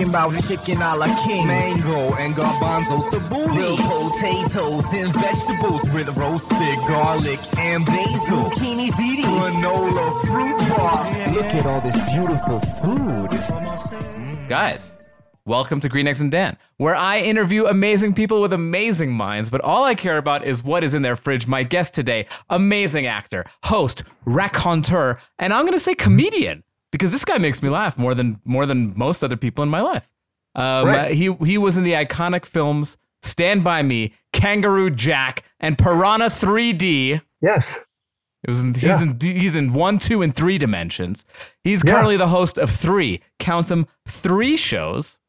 Talking about chicken a la king, mango and garbanzo tabbouleh, grilled potatoes and vegetables with roasted garlic and basil, zucchini ziti, granola fruit bar. Look at all this beautiful food. Guys, welcome to Green Eggs and Dan, where I interview amazing people with amazing minds, but all I care about is what is in their fridge. My guest today, amazing actor, host, raconteur, and I'm going to say comedian because this guy makes me laugh more than more than most other people in my life. Um, Right. He he was in the iconic films Stand by Me, Kangaroo Jack, and Piranha 3D. Yes. It was in, he's Yeah. in he's in one, two, and three dimensions. He's Yeah. currently the host of three, count them, three shows: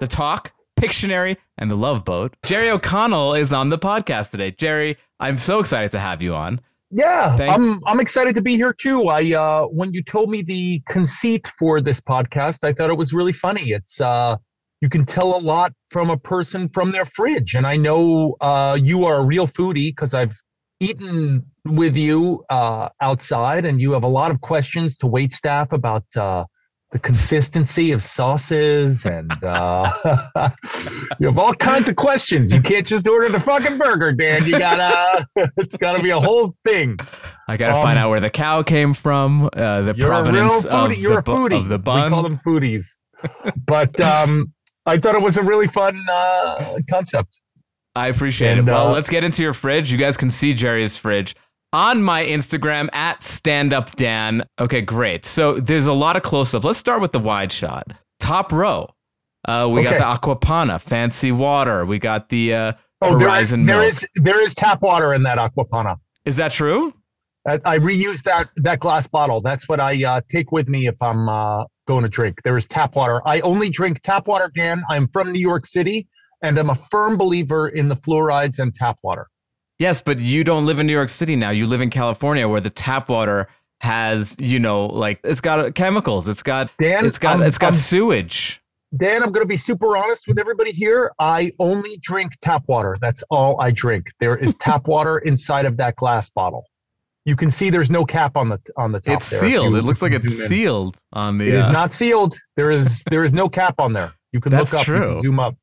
The Talk, Pictionary, and The Love Boat. Jerry O'Connell is on the podcast today. Jerry, I'm so excited to have you on. Yeah. Thank- I'm I'm excited to be here too. I uh when you told me the conceit for this podcast, I thought it was really funny. It's uh you can tell a lot from a person from their fridge. And I know uh you are a real foodie because I've eaten with you uh outside and you have a lot of questions to wait staff about uh the consistency of sauces and uh you have all kinds of questions. You can't just order the fucking burger, Dan. You gotta it's gotta be a whole thing. I got to find Um, out where the cow came from, uh, the provenance of. You're the a bu- foodie. of the We call them foodies. but um I thought it was a really fun uh concept. I appreciate And, it. Well, uh, let's get into your fridge. You guys can see Jerry's fridge on my Instagram at standupdan. Okay, great. So there's a lot of close ups. Let's start with the wide shot. Top row. Uh, we Okay. got the Acqua Panna, fancy water. We got the uh, Oh, there is Horizon there is there is tap water in that Acqua Panna. Is that true? I, I reuse that that glass bottle. That's what I uh, take with me if I'm uh, going to drink. There is tap water. I only drink tap water, Dan. I'm from New York City, and I'm a firm believer in the fluorides and tap water. Yes, but you don't live in New York City now. You live in California where the tap water has, you know, like it's got chemicals. It's got Dan, it's got I'm- it's got I'm- sewage. Dan, I'm going to be super honest with everybody here. I only drink tap water. That's all I drink. There is tap water inside of that glass bottle. You can see there's no cap on the on the top. It's there sealed. you- It looks like it's sealed on the It is uh, not sealed. There is there is no cap on there. You can look up. True. zoom up.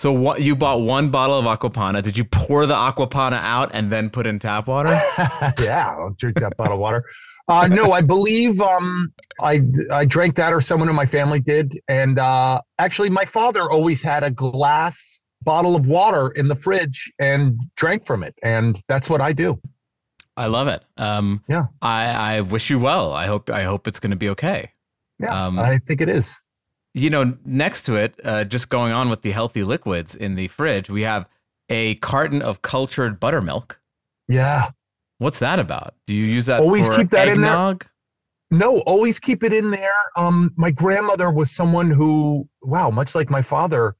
So what you bought one bottle of Acqua Panna. Did you pour the Acqua Panna out and then put in tap water? yeah, I'll drink that bottle of water. Uh, no, I believe um, I I drank that, or someone in my family did. And uh, actually, my father always had a glass bottle of water in the fridge and drank from it, and that's what I do. I love it. Um, Yeah. I, I wish you well. I hope I hope it's going to be okay. Yeah, Um, I think it is. You know, next to it, uh, just going on with the healthy liquids in the fridge, we have a carton of cultured buttermilk. Yeah. What's that about? Do you use that? Always for keep that in there. No, always keep it in there. Um, my grandmother was someone who, wow, much like my father,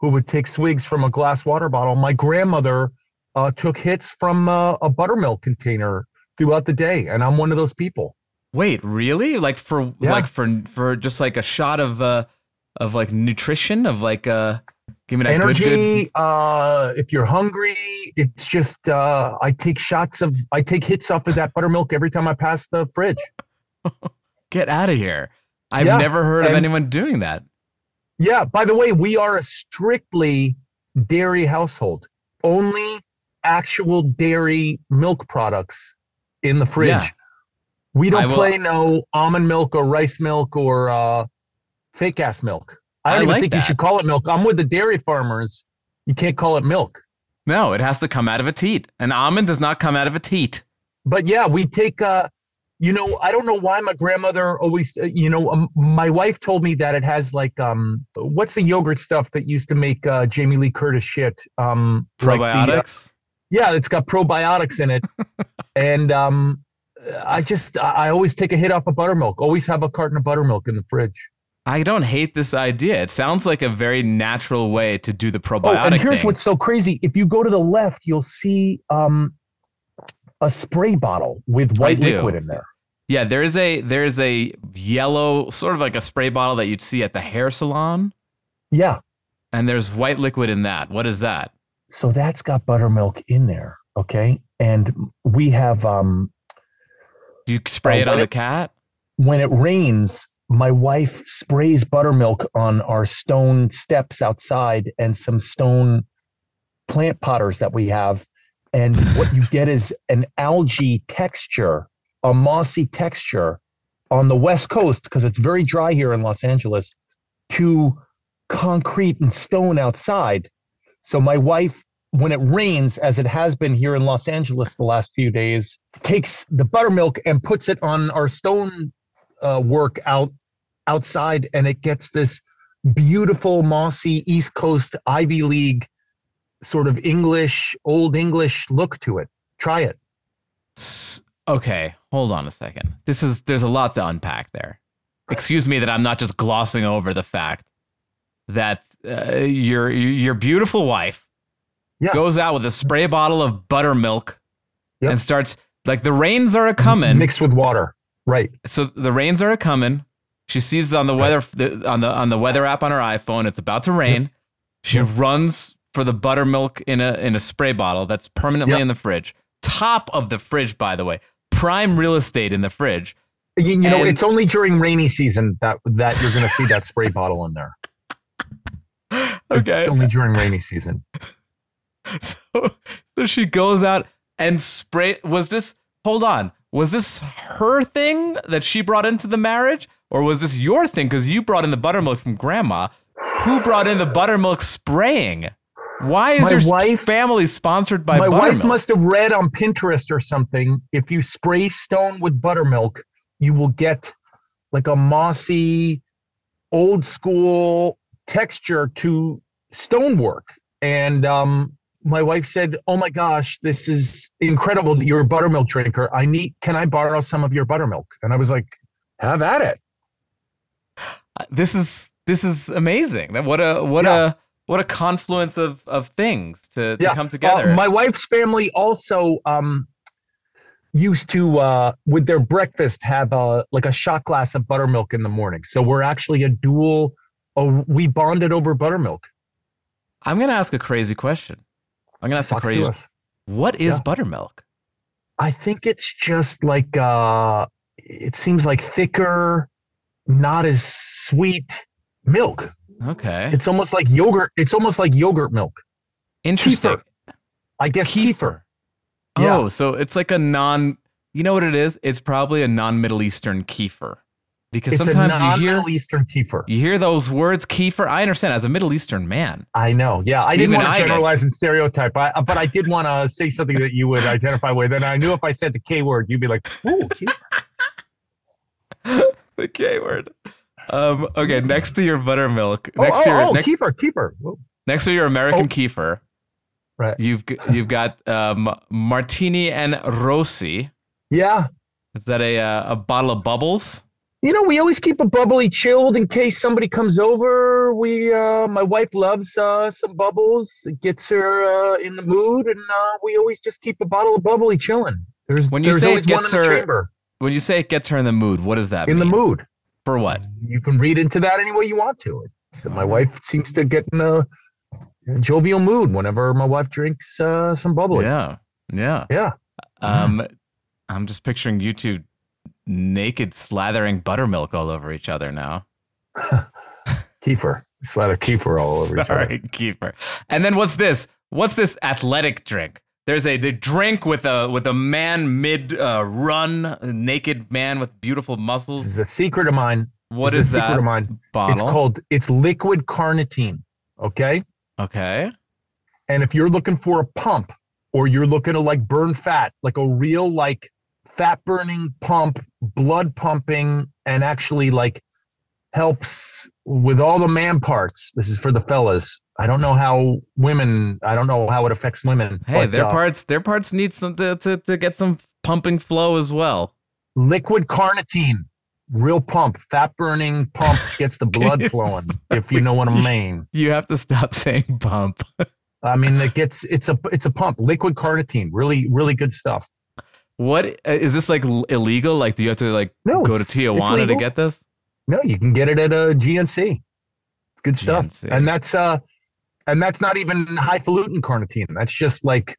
who would take swigs from a glass water bottle. My grandmother uh, took hits from uh, a buttermilk container throughout the day, and I'm one of those people. Wait, really? Like for Yeah. like for for just like a shot of uh of like nutrition of like uh give me that Energy. good Uh, if you're hungry, it's just uh, I take shots of, I take hits off of that buttermilk every time I pass the fridge. Get out of here. I've Yeah, never heard of anyone doing that. Yeah. By the way, we are a strictly dairy household. Only actual dairy milk products in the fridge. Yeah. We don't will- play no almond milk or rice milk or uh, fake ass milk. I I don't even like think you should call it milk. I'm with the dairy farmers. You can't call it milk. No, it has to come out of a teat. An almond does not come out of a teat. But yeah, we take. Uh, you know, I don't know why my grandmother always. Uh, you know, um, my wife told me that it has like um, what's the yogurt stuff that used to make uh, Jamie Lee Curtis shit? Um, like the, uh, Probiotics. yeah, it's got probiotics in it, and um, I just I always take a hit off of buttermilk. Always have a carton of buttermilk in the fridge. I don't hate this idea. It sounds like a very natural way to do the probiotic. Oh, and here's thing. what's so crazy. If you go to the left, you'll see um, a spray bottle with white liquid in there. Yeah, there is a there is a yellow sort of like a spray bottle that you'd see at the hair salon, Yeah. and there's white liquid in that. What is that? So that's got buttermilk in there. Okay. And we have um, Do you spray Oh, it on the it- cat? when it rains, my wife sprays buttermilk on our stone steps outside and some stone plant potters that we have. And what you get is an algae texture, a mossy texture on the West Coast, because it's very dry here in Los Angeles, to concrete and stone outside. So my wife, when it rains, as it has been here in Los Angeles the last few days, takes the buttermilk and puts it on our stone uh, work out outside, and it gets this beautiful mossy East Coast Ivy League sort of English, old English look to it. Try it. Okay, hold on a second. This is there's a lot to unpack there. Excuse me that I'm not just glossing over the fact that uh, your your beautiful wife Yeah. goes out with a spray bottle of buttermilk Yep. and starts like the rains are a coming. mixed with water. Right. so the rains are a coming. She sees on the weather the, on the on the weather app on her iPhone it's about to rain. She runs for the buttermilk in a in a spray bottle that's permanently Yep. in the fridge. Top of the fridge, by the way, prime real estate in the fridge. You, you know, it's only during rainy season that that you're going to see that spray bottle in there. Okay, It's only during rainy season. so, so she goes out and spray. Was this? Hold on. Was this her thing that she brought into the marriage, or was this your thing? Because you brought in the buttermilk from grandma. Who brought in the buttermilk spraying? Why is My your wife- family sponsored by My buttermilk? wife must have read on Pinterest or something. If you spray stone with buttermilk, you will get like a mossy, old school texture to stonework. And um, my wife said, "Oh my gosh, this is incredible! that You're a buttermilk drinker. I need. Can I borrow some of your buttermilk?" And I was like, "Have at it." this is this is amazing. What a what Yeah. a what a confluence of of things to, to Yeah. come together. Uh, my wife's family also um, used to, uh, with their breakfast, have a like a shot glass of buttermilk in the morning. So we're actually a dual. Oh, we bonded over buttermilk. I'm gonna ask a crazy question. I'm gonna ask Talk to crazy. What is Yeah. buttermilk? I think it's just like uh, it seems like thicker, not as sweet milk. Okay, It's almost like yogurt. It's almost like yogurt milk. interesting. I guess kefir. Yeah. Oh, so it's like a non. You know what it is? It's probably a non-Middle Eastern kefir, because It's sometimes you hear non-Middle Eastern kefir. you hear those words kefir. I understand as a Middle Eastern man. I know. Yeah, I didn't want to generalize and stereotype, I, but I did want to say something that you would identify with. And I knew if I said the K word, you'd be like, "Ooh, kefir." the K word. Um, okay, next to your buttermilk, oh, next to your oh, oh, next, kefir, kefir." Whoa. next to your American Oh. kefir, Right. you've you've got um, martini and rossi. Yeah, Is that a uh, a bottle of bubbles? You know, we always keep a bubbly chilled in case somebody comes over. We, uh, my wife loves uh, some bubbles. It gets her uh, in the mood, and uh, we always just keep a bottle of bubbly chilling. There's When you there's say it gets her- chamber When you say it gets her in the mood, what does that mean? in the mood. For what? You can read into that any way you want to. So my wife seems to get in a, a jovial mood whenever my wife drinks uh, some bubbly. Yeah, yeah. Yeah. Um, I'm just picturing you two naked slathering buttermilk all over each other now. Kefir. Slather keeper all over each other. Sorry, keeper. And then what's this? What's this athletic drink? There's a the drink with a with a man mid uh, run, naked man with beautiful muscles. This is a secret of mine. What This is a secret that of mine. bottle? It's called it's liquid carnitine. Okay. okay. And if you're looking for a pump or you're looking to like burn fat, like a real like fat burning pump, blood pumping, and actually like helps with all the man parts. This is for the fellas. I don't know how women, I don't know how it affects women. Hey, but, their uh, parts their parts need some to, to, to get some pumping flow as well. liquid carnitine. real pump, fat burning pump gets the blood flowing. if you know what I mean. You have to stop saying pump. I mean, it gets it's a it's a pump, liquid carnitine, really really good stuff. What uh, this like illegal? Like, do you have to like No, go to Tijuana to get this? No, you can get it at a GNC. It's good stuff, GNC. and that's uh, and that's not even highfalutin carnitine. That's just like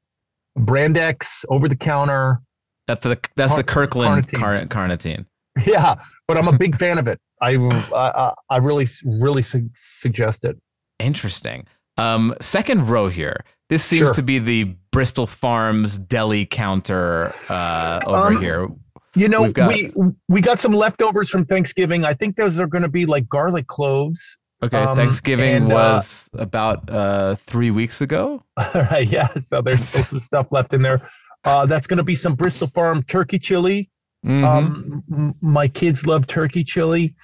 brand X over the counter. That's the that's the Kirkland carnitine. car- carnitine. Yeah, but I'm a big fan of it. I I, I really really su- suggest it. Interesting. Um, second row here. This seems Sure. to be the Bristol Farms deli counter uh, over Um, here. You know, got- we we got some leftovers from Thanksgiving. I think those are going to be like garlic cloves. Okay, um, Thanksgiving and, uh, was about uh, three weeks ago. All right, yeah. So there's, there's some stuff left in there. Uh, that's going to be some Bristol Farm turkey chili. Mhm. Um, my kids love turkey chili.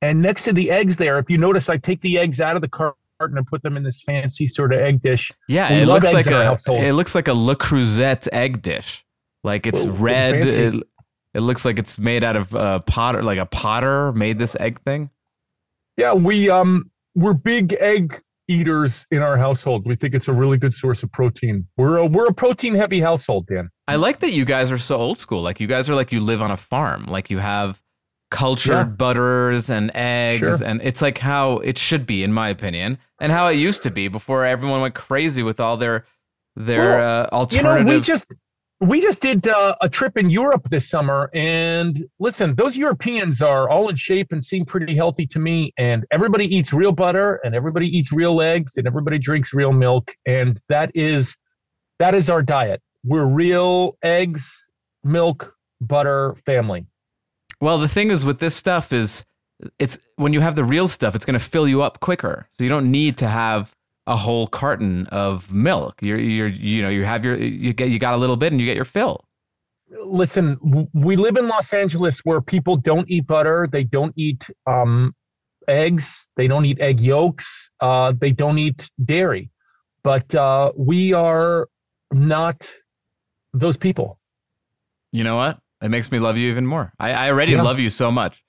And next to the eggs there, if you notice, I take the eggs out of the carton and put them in this fancy sort of egg dish. yeah, we it looks like a it looks like a Le Creuset egg dish. Like it's red. It, it looks like it's made out of uh, potter, like a potter made this egg thing. Yeah, we um we're big egg eaters in our household. We think it's a really good source of protein. We're a, we're a protein heavy household, Dan. I like that you guys are so old school. Like you guys are like you live on a farm. Like you have cultured Yeah. butters and eggs, Sure. and it's like how it should be, in my opinion, and how it used to be before everyone went crazy with all their their Well, uh, You know, we just we just did uh, a trip in Europe this summer, and listen, those Europeans are all in shape and seem pretty healthy to me. And everybody eats real butter, and everybody eats real eggs, and everybody drinks real milk, and that is that is our diet. We're real eggs, milk, butter family. well, the thing is with this stuff is it's when you have the real stuff, it's going to fill you up quicker. So you don't need to have a whole carton of milk. You're you're you know you have your you get you got a little bit and you get your fill. listen, we live in Los Angeles where people don't eat butter, they don't eat um, eggs, they don't eat egg yolks, uh, they don't eat dairy. But uh, we are not those people. You know what? It makes me love you even more. I, I already Yeah. love you so much.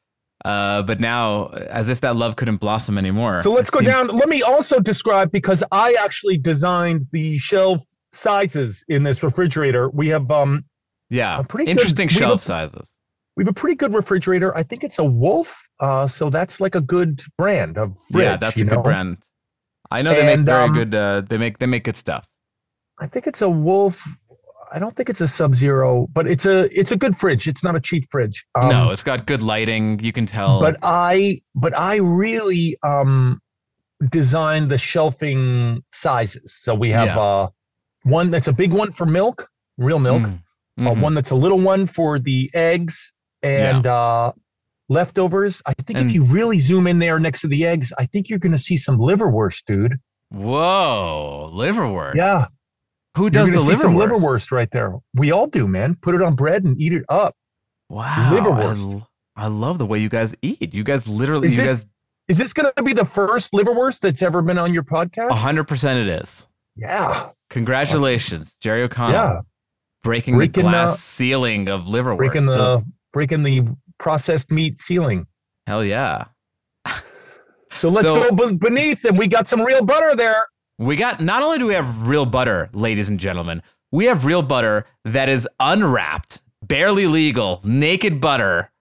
Uh, but now, as if that love couldn't blossom anymore. So let's go seems- down. Let me also describe because I actually designed the shelf sizes in this refrigerator. We have um Yeah, a pretty good- interesting we shelf sizes. we have a pretty good refrigerator. I think it's a Wolf. Uh, so that's like a good brand of fridge. yeah, that's a you good brand. I know they make very um, good. Uh, they make they make good stuff. I think it's a Wolf. I don't think it's a Sub Zero, but it's a it's a good fridge. It's not a cheap fridge. Um, no, it's got good lighting. You can tell. but I but I really um designed the shelving sizes. So we have Yeah. uh one that's a big one for milk, real milk. Mm, Uh, mhm. one that's a little one for the eggs and uh leftovers. I think And- if you really zoom in there next to the eggs, I think you're going to see some liverwurst, dude. Whoa, liverwurst. Yeah, Who does the see some liverwurst? liverwurst right there. We all do, man. Put it on bread and eat it up. Wow, Liverwurst. I, love the way you guys eat. You guys literally, Is you this guys, is this going to be the first liverwurst that's ever been on your podcast? hundred percent, it is. Yeah, Congratulations, Jerry O'Connell. yeah. breaking, Breaking, the glass uh, ceiling of liverwurst. Breaking the breaking the processed meat ceiling. hell yeah. So let's So- go beneath, and we got some real butter there. We got not only do we have real butter, ladies and gentlemen, we have real butter that is unwrapped, barely legal, naked butter,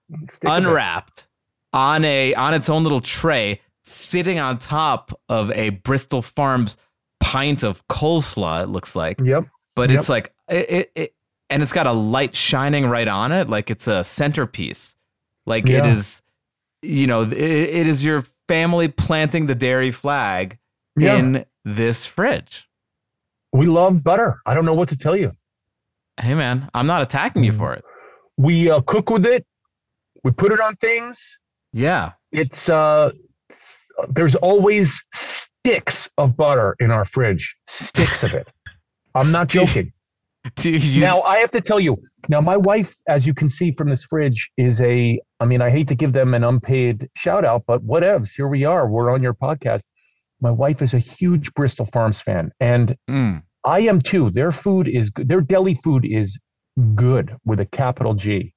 unwrapped on a on its own little tray, sitting on top of a Bristol Farms pint of coleslaw. It looks like, Yep. but Yep. it's like it, it, it, and it's got a light shining right on it, like it's a centerpiece. Like it Yeah. is, you know, it, it is your family planting the dairy flag Yeah. in this fridge. We love butter. I don't know what to tell you. Hey man, I'm not attacking you Mm. for it. We uh, cook with it. We put it on things. Yeah. It's uh, there's always sticks of butter in our fridge. Sticks of it. I'm not joking. You Now I have to tell you. Now my wife, as you can see from this fridge, is a. I mean, I hate to give them an unpaid shout out, but whatevs. Here we are. We're on your podcast. My wife is a huge Bristol Farms fan, and Mm. I am too. Their food is good. Their deli food is good with a capital G.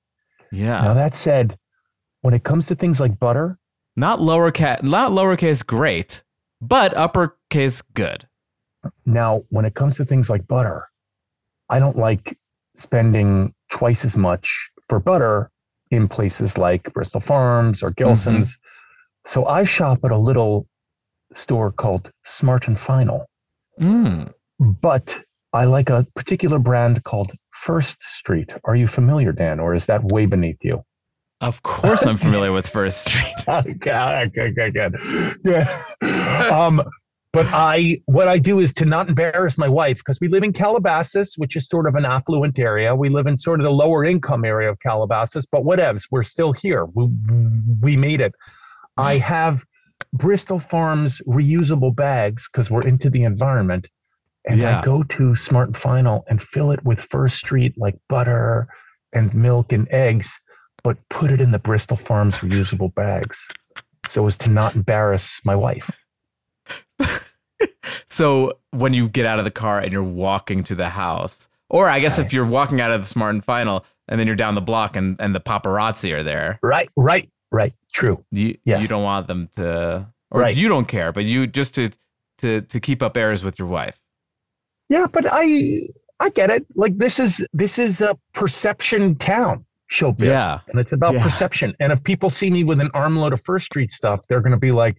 yeah. Now that said, when it comes to things like butter, Not lower cat, not lowercase great, but uppercase good. now when it comes to things like butter, I don't like spending twice as much for butter in places like Bristol Farms or Gelson's. So I shop at a little store called Smart and Final, Mm. but I like a particular brand called First Street. Are you familiar, Dan, or is that way beneath you? Of course, I'm familiar with First Street. okay, okay, okay, good. Yeah. um, but I, what I do is to not embarrass my wife because we live in Calabasas, which is sort of an affluent area. We live in sort of the lower income area of Calabasas, but whatevs, we're still here. We, we made it. I have Bristol Farms reusable bags because we're into the environment. And Yeah. I go to Smart and Final and fill it with First Street, like butter and milk and eggs, but put it in the Bristol Farms reusable bags so as to not embarrass my wife. So when you get out of the car and you're walking to the house, or I guess if you're walking out of the Smart and Final and then you're down the block and, and the paparazzi are there, Right, right, right. True. you Yes. you don't want them to, or Right. you don't care, but you just to to to keep up airs with your wife. Yeah, but I I get it. Like this is this is a perception town showbiz. Yeah. And it's about Yeah. perception. And if people see me with an armload of First Street stuff, they're gonna be like,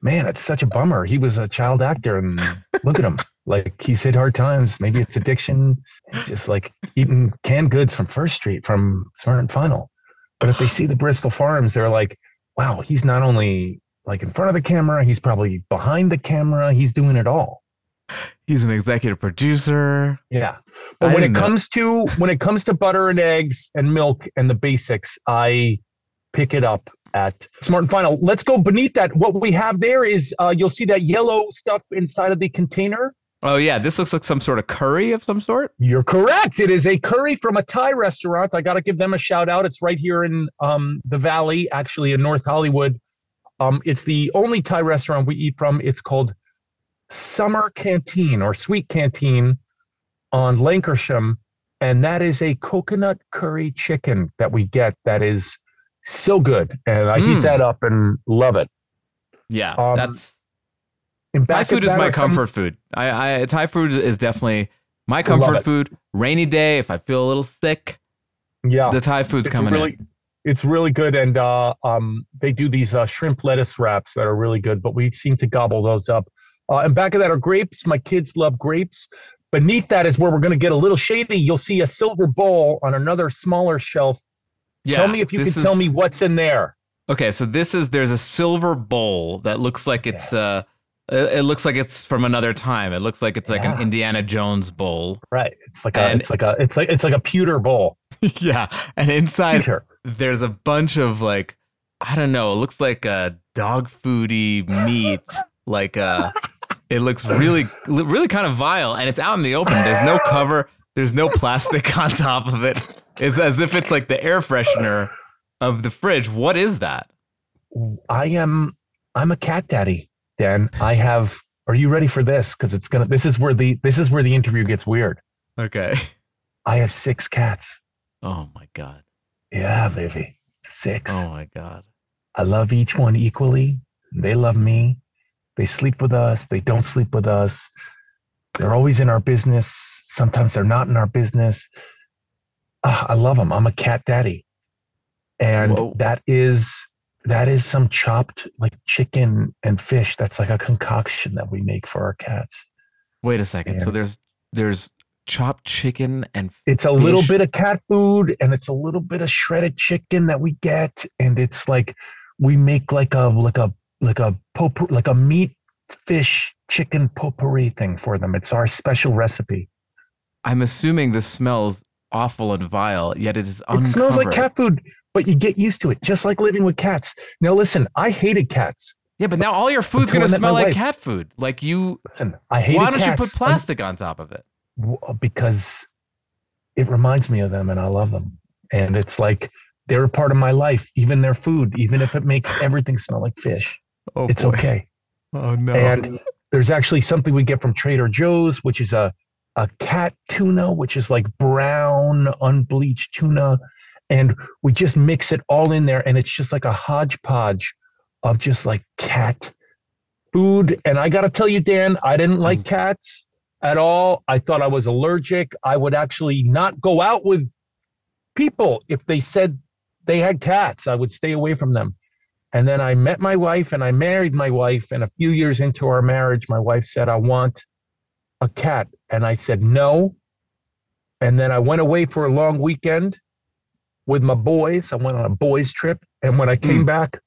Man, it's such a bummer. He was a child actor and look at him. Like he's hit hard times. Maybe it's addiction. It's just like eating canned goods from First Street from Smart and Final. But if they see the Bristol Farms, they're like, wow, he's not only like in front of the camera, he's probably behind the camera. He's doing it all. He's an executive producer. Yeah. I But when it know- comes to when it comes to butter and eggs and milk and the basics, I pick it up at Smart and Final. Let's go beneath that. What we have there is uh, you'll see that yellow stuff inside of the container. Oh yeah, this looks like some sort of curry of some sort. You're correct. It is a curry from a Thai restaurant. I got to give them a shout out. It's right here in um, the Valley, actually in North Hollywood. Um, it's the only Thai restaurant we eat from. It's called Summer Canteen or Sweet Canteen on Lankershim. And that is a coconut curry chicken that we get that is so good. And I heat Mm. that up and love it. Yeah, Um, that's Thai food is my are some- comfort food. I, I Thai food is definitely my comfort food. Rainy day, if I feel a little sick, Yeah. the Thai food's it's coming really, in. It's really good, and uh, um, they do these uh, shrimp lettuce wraps that are really good. But we seem to gobble those up. Uh, and back of that are grapes. My kids love grapes. Beneath that is where we're going to get a little shady. You'll see a silver bowl on another smaller shelf. Yeah, tell me if you can this tell me what's in there. Okay, so this is there's a silver bowl that looks like it's uh it it looks like it's from another time. It looks like it's like an Indiana Jones bowl. Right. It's like a. It's like a. It's like it's like a pewter bowl. yeah, and inside Pewter. there's a bunch of like I don't know, it looks like a dog foody meat, like uh it looks really really kind of vile and it's out in the open. There's no cover, there's no plastic on top of it. It's as if it's like the air freshener of the fridge. What is that? I am. I'm a cat daddy. Dan, I have. Are you ready for this? Because it's gonna. This is where the. This is where the interview gets weird. Okay. I have six cats. Oh my god. Yeah, baby. Six. Oh my god. I love each one equally. They love me. They sleep with us. They don't sleep with us. They're always in our business. Sometimes they're not in our business. Ah, I love them. I'm a cat daddy. And Whoa. that is that is some chopped like chicken and fish. That's like a concoction that we make for our cats. Wait a second. So there's there's chopped chicken and It's a little bit of cat food and it's a little bit of shredded chicken that we get. And it's like we make like a like a like a pot like a meat fish chicken potpourri thing for them. It's our special recipe. I'm assuming this smells awful and vile, yet it is uncovered. It smells like cat food, but you get used to it, just like living with cats. Now listen, I hated cats. Yeah, but now all your food's gonna smell like wife. cat food. Like you Listen, I hated why don't you put plastic on top of it? because it reminds me of them and I love them. And it's like they're a part of my life, even their food, even if it makes everything smell like fish. Oh It's okay. Oh no. And there's actually something we get from Trader Joe's, which is a a cat tuna, which is like brown, unbleached tuna. and we just mix it all in there, and it's just like a hodgepodge of just like cat food. And I got to tell you, Dan, I didn't like Mm. cats at all. I thought I was allergic. I would actually not go out with people if they said they had cats. I would stay away from them. And then I met my wife and I married my wife. And a few years into our marriage, my wife said, I want a cat. And I said, no. And then I went away for a long weekend with my boys. I went on a boys' trip. And when I hmm. came back,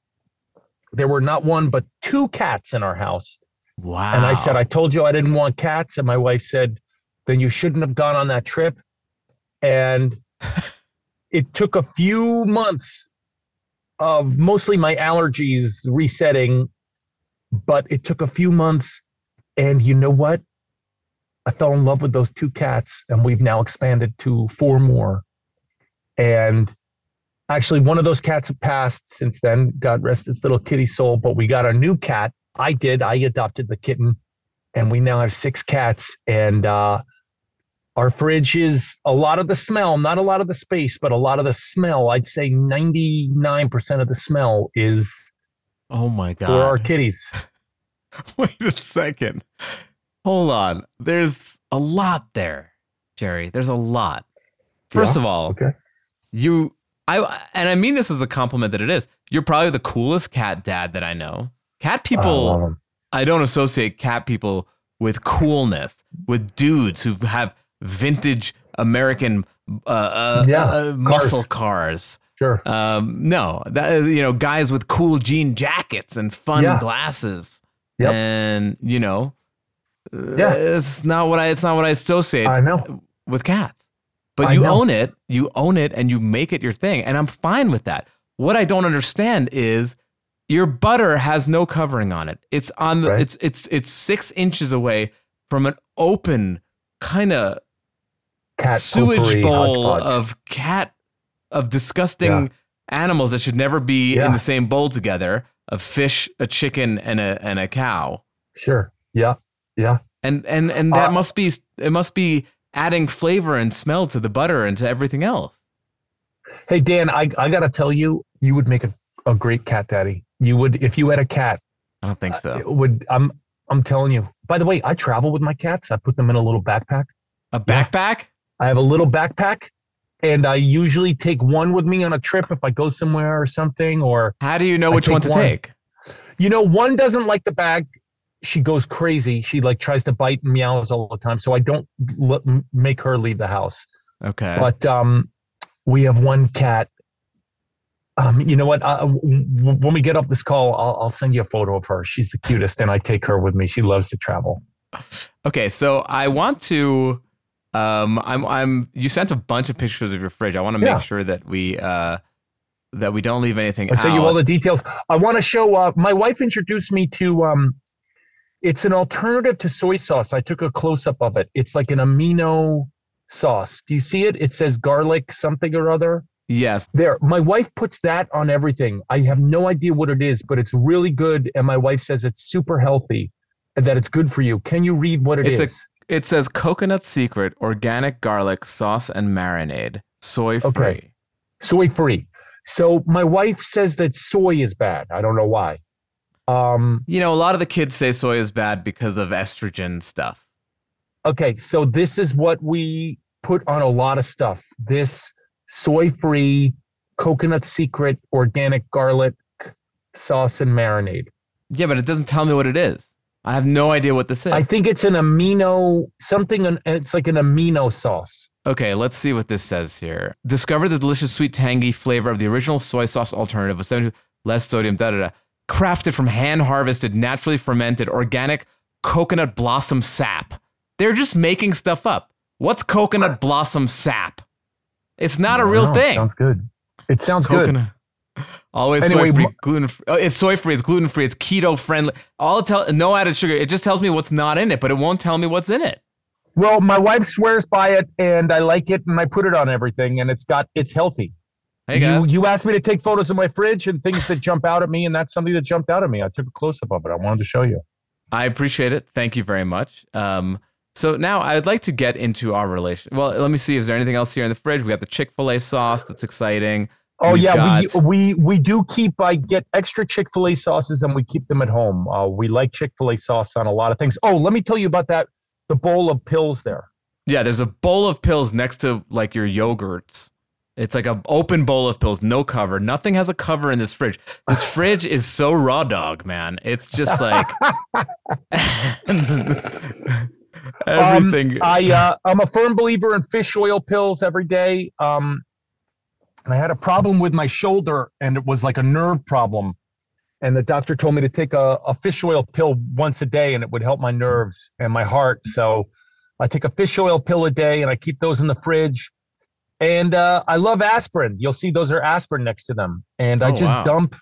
there were not one, but two cats in our house. Wow. And I said, I told you I didn't want cats. And my wife said, then you shouldn't have gone on that trip. And it took a few months of mostly my allergies resetting, but it took a few months. And you know what? I fell in love with those two cats, and we've now expanded to four more. And actually, one of those cats have passed since then. God rest its little kitty soul. But we got a new cat. I did. I adopted the kitten, and we now have six cats. And uh, our fridge is a lot of the smell, not a lot of the space, but a lot of the smell. I'd say 99% of the smell is oh my god. for our kitties. Wait a second. Hold on. There's a lot there, Jerry. There's a lot. First Yeah? of all, Okay. you I and I mean this as a compliment that it is. You're probably the coolest cat dad that I know. Cat people I. I don't associate cat people with coolness, with dudes who have vintage American uh, uh, Yeah, uh, muscle cars. Sure. Um, no, that you know, guys with cool jean jackets and fun Yeah. glasses, Yep. and you know, Yeah. Uh, it's not what I it's not what I associate I know. with cats. But I you know. own it, you own it, and you make it your thing, and I'm fine with that. What I don't understand is your butter has no covering on it. It's on the Right. it's it's it's six inches away from an open kind of Cat sewage bowl hodgepodge. of cat of disgusting Yeah. animals that should never be in the same bowl together. A fish a chicken and a and a cow Sure. Yeah. Yeah. and and and that Uh, must be it must be adding flavor and smell to the butter and to everything else Hey Dan, I I gotta tell you, you would make a, a great cat daddy. You would if you had a cat. i don't think so It would I'm I'm telling you. By the way, I travel with my cats. I put them in a little backpack. a backpack I have a little backpack, and I usually take one with me on a trip if I go somewhere or something. Or how do you know I which one to one. take you know, one doesn't like the bag. She goes crazy. She like tries to bite and meows all the time. So I don't l- m- make her leave the house. okay But um, we have one cat. Um, you know what? Uh, w- when we get off this call, I'll, I'll send you a photo of her. She's the cutest, and I take her with me. She loves to travel. okay so i want to um i'm i'm you sent a bunch of pictures of your fridge i want to Yeah. make sure that we uh that we don't leave anything I out send you all the details. I want to show. Uh, my wife introduced me to. Um, it's an alternative to soy sauce. I took a close up of it. It's like an amino sauce. Do you see it? It says garlic something or other. yes There, my wife puts that on everything. I have no idea what it is, but it's really good. And my wife says it's super healthy and that it's good for you. Can you read what it is? It's a- It says coconut secret, organic garlic sauce and marinade, soy free. Okay. soy free. So my wife says that soy is bad. I don't know why. Um, You know, a lot of the kids say soy is bad because of estrogen stuff. okay, so this is what we put on a lot of stuff. This soy free, coconut secret, organic garlic sauce and marinade. Yeah, but it doesn't tell me what it is. I have no idea what this is. I think it's an amino something. It's like an amino sauce. Okay, let's see what this says here. Discover the delicious sweet tangy flavor of the original soy sauce alternative with 70 less sodium, da da da. Crafted from hand harvested, naturally fermented, organic coconut blossom sap. They're just making stuff up. What's coconut blossom sap? It's not a I don't real know. thing. Sounds good. It sounds good. Always Anyway, soy free, mo- gluten free. Oh, it's soy free. It's gluten free. It's keto friendly. All it tell no added sugar. It just tells me what's not in it, but it won't tell me what's in it. Well, my wife swears by it, and I like it, and I put it on everything, and it's got it's healthy. Hey guys, You you asked me to take photos of my fridge and things that jump out at me, and that's something that jumped out at me. I took a close up of it. I wanted to show you. I appreciate it. Thank you very much. Um, So now I'd like to get into our relation. Well, let me see. Is there anything else here in the fridge? We got the Chick Fil A sauce. That's exciting. Oh We've yeah, got- we, we we do keep. I get extra Chick Fil A sauces, and we keep them at home. Uh, we like Chick Fil A sauce on a lot of things. Oh, let me tell you about that. The bowl of pills there. Yeah, there's a bowl of pills next to like your yogurts. It's like an open bowl of pills, no cover. Nothing has a cover in this fridge. This fridge is so raw dog, man. It's just like everything. Um, I uh, I'm a firm believer in fish oil pills every day. Um, I had a problem with my shoulder, and it was like a nerve problem. And the doctor told me to take a, a fish oil pill once a day, and it would help my nerves and my heart. So I take a fish oil pill a day, and I keep those in the fridge. And uh, I love aspirin. You'll see those are aspirin next to them, and I Oh, just wow. dump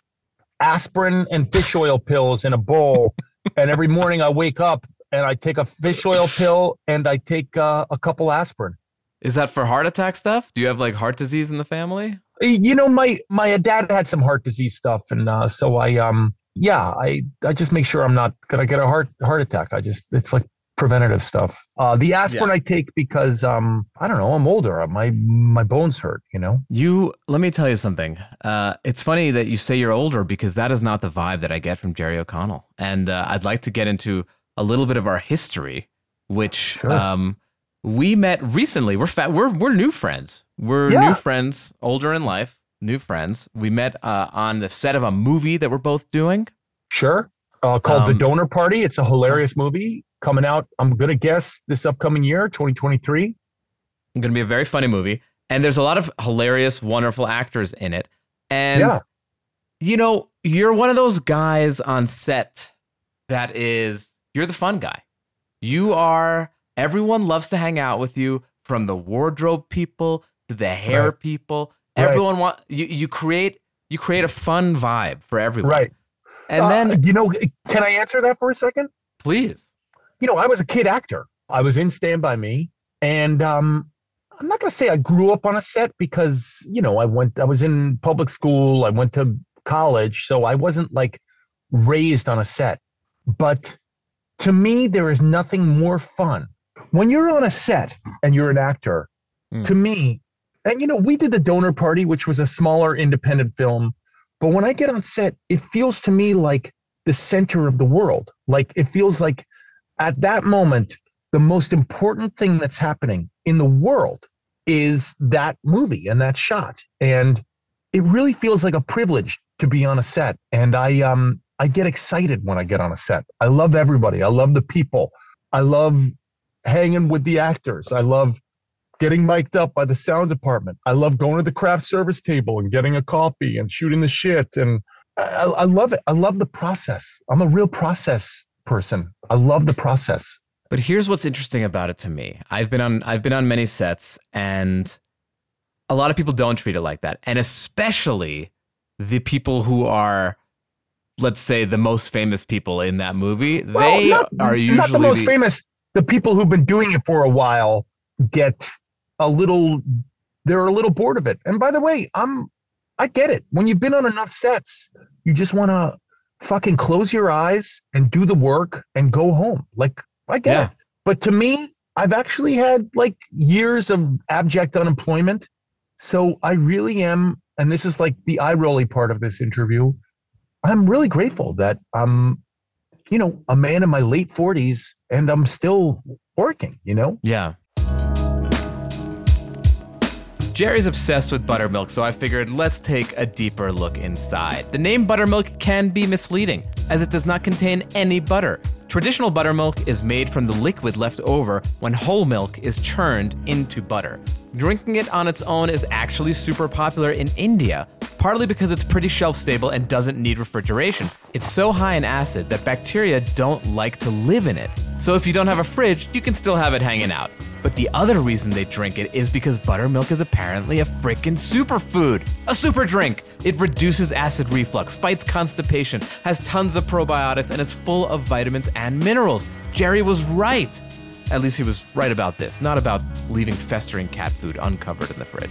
aspirin and fish oil pills in a bowl. and every morning I wake up and I take a fish oil pill and I take uh, a couple aspirin. is that for heart attack stuff? Do you have like heart disease in the family? You know, my my dad had some heart disease stuff, and uh, so I um yeah I I just make sure I'm not gonna get a heart heart attack. I just it's like preventative stuff. Uh, the aspirin Yeah. I take because um I don't know I'm older. My my bones hurt. You know. You let me tell you something. Uh, it's funny that you say you're older because that is not the vibe that I get from Jerry O'Connell, and uh, I'd like to get into a little bit of our history, which Sure. um, we met recently. We're fa- we're we're new friends. We're Yeah. new friends, older in life, new friends. We met uh, on the set of a movie that we're both doing. Sure. Uh, called The Um, Donor Party. It's a hilarious movie coming out. I'm gonna guess this upcoming year, 2023. Going to be a very funny movie, and there's a lot of hilarious, wonderful actors in it. And Yeah. you know, you're one of those guys on set that is you're the fun guy. You are everyone loves to hang out with you from the wardrobe people to the hair Right. people. Right. Everyone want you you create you create a fun vibe for everyone. Right. And Uh, then you know, can I answer that for a second? please. You know, I was a kid actor. I was in Stand By Me, and um, I'm not going to say I grew up on a set because you know I went. I was in public school. I went to college, so I wasn't like raised on a set. But to me, there is nothing more fun when you're on a set and you're an actor. Mm. To me, and you know, we did the Donor Party, which was a smaller independent film. But when I get on set, it feels to me like the center of the world. Like it feels like at that moment, the most important thing that's happening in the world is that movie and that shot. And it really feels like a privilege to be on a set. And I um I get excited when I get on a set. I love everybody. I love the people. I love hanging with the actors. I love getting mic'd up by the sound department. I love going to the craft service table and getting a coffee and shooting the shit. And I, I love it. I love the process. I'm a real process person. I love the process. But here's what's interesting about it to me. I've been on I've been on many sets and a lot of people don't treat it like that. And especially the people who are let's say the most famous people in that movie, Well, they not, are usually not the most the- famous. The people who've been doing it for a while get a little. They're a little bored of it. And by the way, I'm. I get it. When you've been on enough sets, you just want to fucking close your eyes and do the work and go home. Like I get Yeah. it. But to me, I've actually had like years of abject unemployment. So I really am, and this is like the eye rolly part of this interview. I'm really grateful that I'm, you know, a man in my late 40s and I'm still working, you know? Yeah. Jerry's obsessed with buttermilk, so I figured let's take a deeper look inside. The name buttermilk can be misleading, as it does not contain any butter. Traditional buttermilk is made from the liquid left over when whole milk is churned into butter. Drinking it on its own is actually super popular in India, partly because it's pretty shelf stable and doesn't need refrigeration. It's so high in acid that bacteria don't like to live in it. So if you don't have a fridge, you can still have it hanging out. But the other reason they drink it is because buttermilk is apparently a frickin' superfood. A super drink. It reduces acid reflux, fights constipation, has tons of probiotics, and is full of vitamins and minerals. Jerry was right. At least he was right about this, not about leaving festering cat food uncovered in the fridge.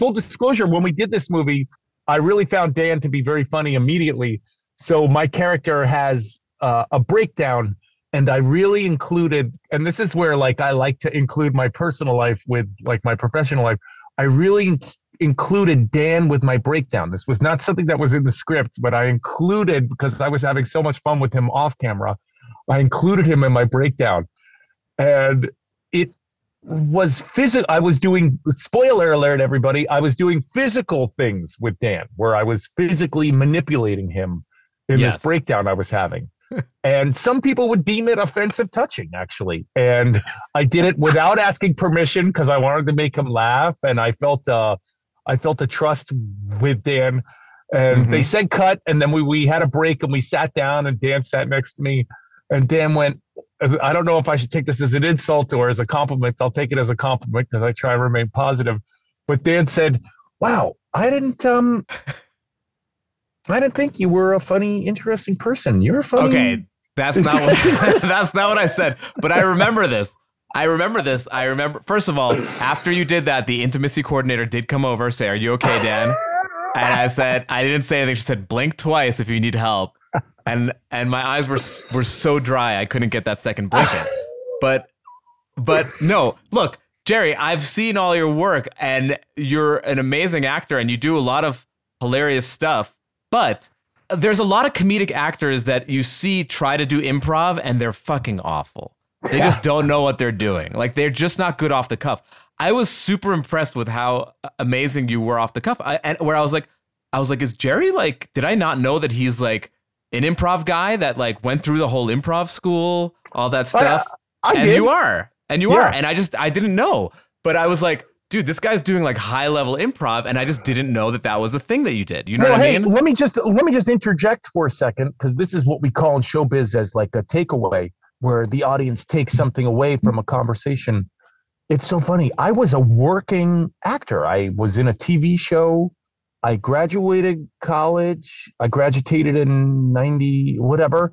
Full disclosure: when we did this movie, I really found Dan to be very funny immediately. So my character has uh, a breakdown, and I really included, and this is where like I like to include my personal life with like my professional life. I really in- included Dan with my breakdown. This was not something that was in the script, but I included because I was having so much fun with him off camera. I included him in my breakdown, and it was physical. I was doing spoiler alert, everybody. I was doing physical things with Dan, where I was physically manipulating him in Yes. this breakdown I was having. and some people would deem it offensive touching, actually. And I did it without asking permission because I wanted to make him laugh, and I felt uh, I felt a trust with Dan. And they said cut, and then we we had a break, and we sat down, and Dan sat next to me, and Dan went. I don't know if I should take this as an insult or as a compliment. I'll take it as a compliment because I try and remain positive. But Dan said, "Wow, I didn't um, I didn't think you were a funny, interesting person. You're a funny." Okay, that's not what that's not what I said. But I remember this. I remember this. I remember. First of all, after you did that, the intimacy coordinator did come over, say, "Are you okay, Dan?" And I said, I didn't say anything. She said, "Blink twice if you need help." And and my eyes were were so dry I couldn't get that second blink in. But but no, look, Jerry, I've seen all your work, and you're an amazing actor, and you do a lot of hilarious stuff. But there's a lot of comedic actors that you see try to do improv, and they're fucking awful. They just don't know what they're doing. Like they're just not good off the cuff. I was super impressed with how amazing you were off the cuff, I, and where I was like, I was like, is Jerry like? Did I not know that he's like an improv guy that like went through the whole improv school, all that oh, stuff? I and did. you are, and you Yeah. are, and I just I didn't know, but I was like, dude, this guy's doing like high level improv, and I just didn't know that that was the thing that you did. You know well, what I hey, mean? let me just let me just interject for a second because this is what we call in showbiz as like a takeaway, where the audience takes something away from a conversation. It's so funny. I was a working actor. I was in a TV show. I graduated college. I graduated in 90 whatever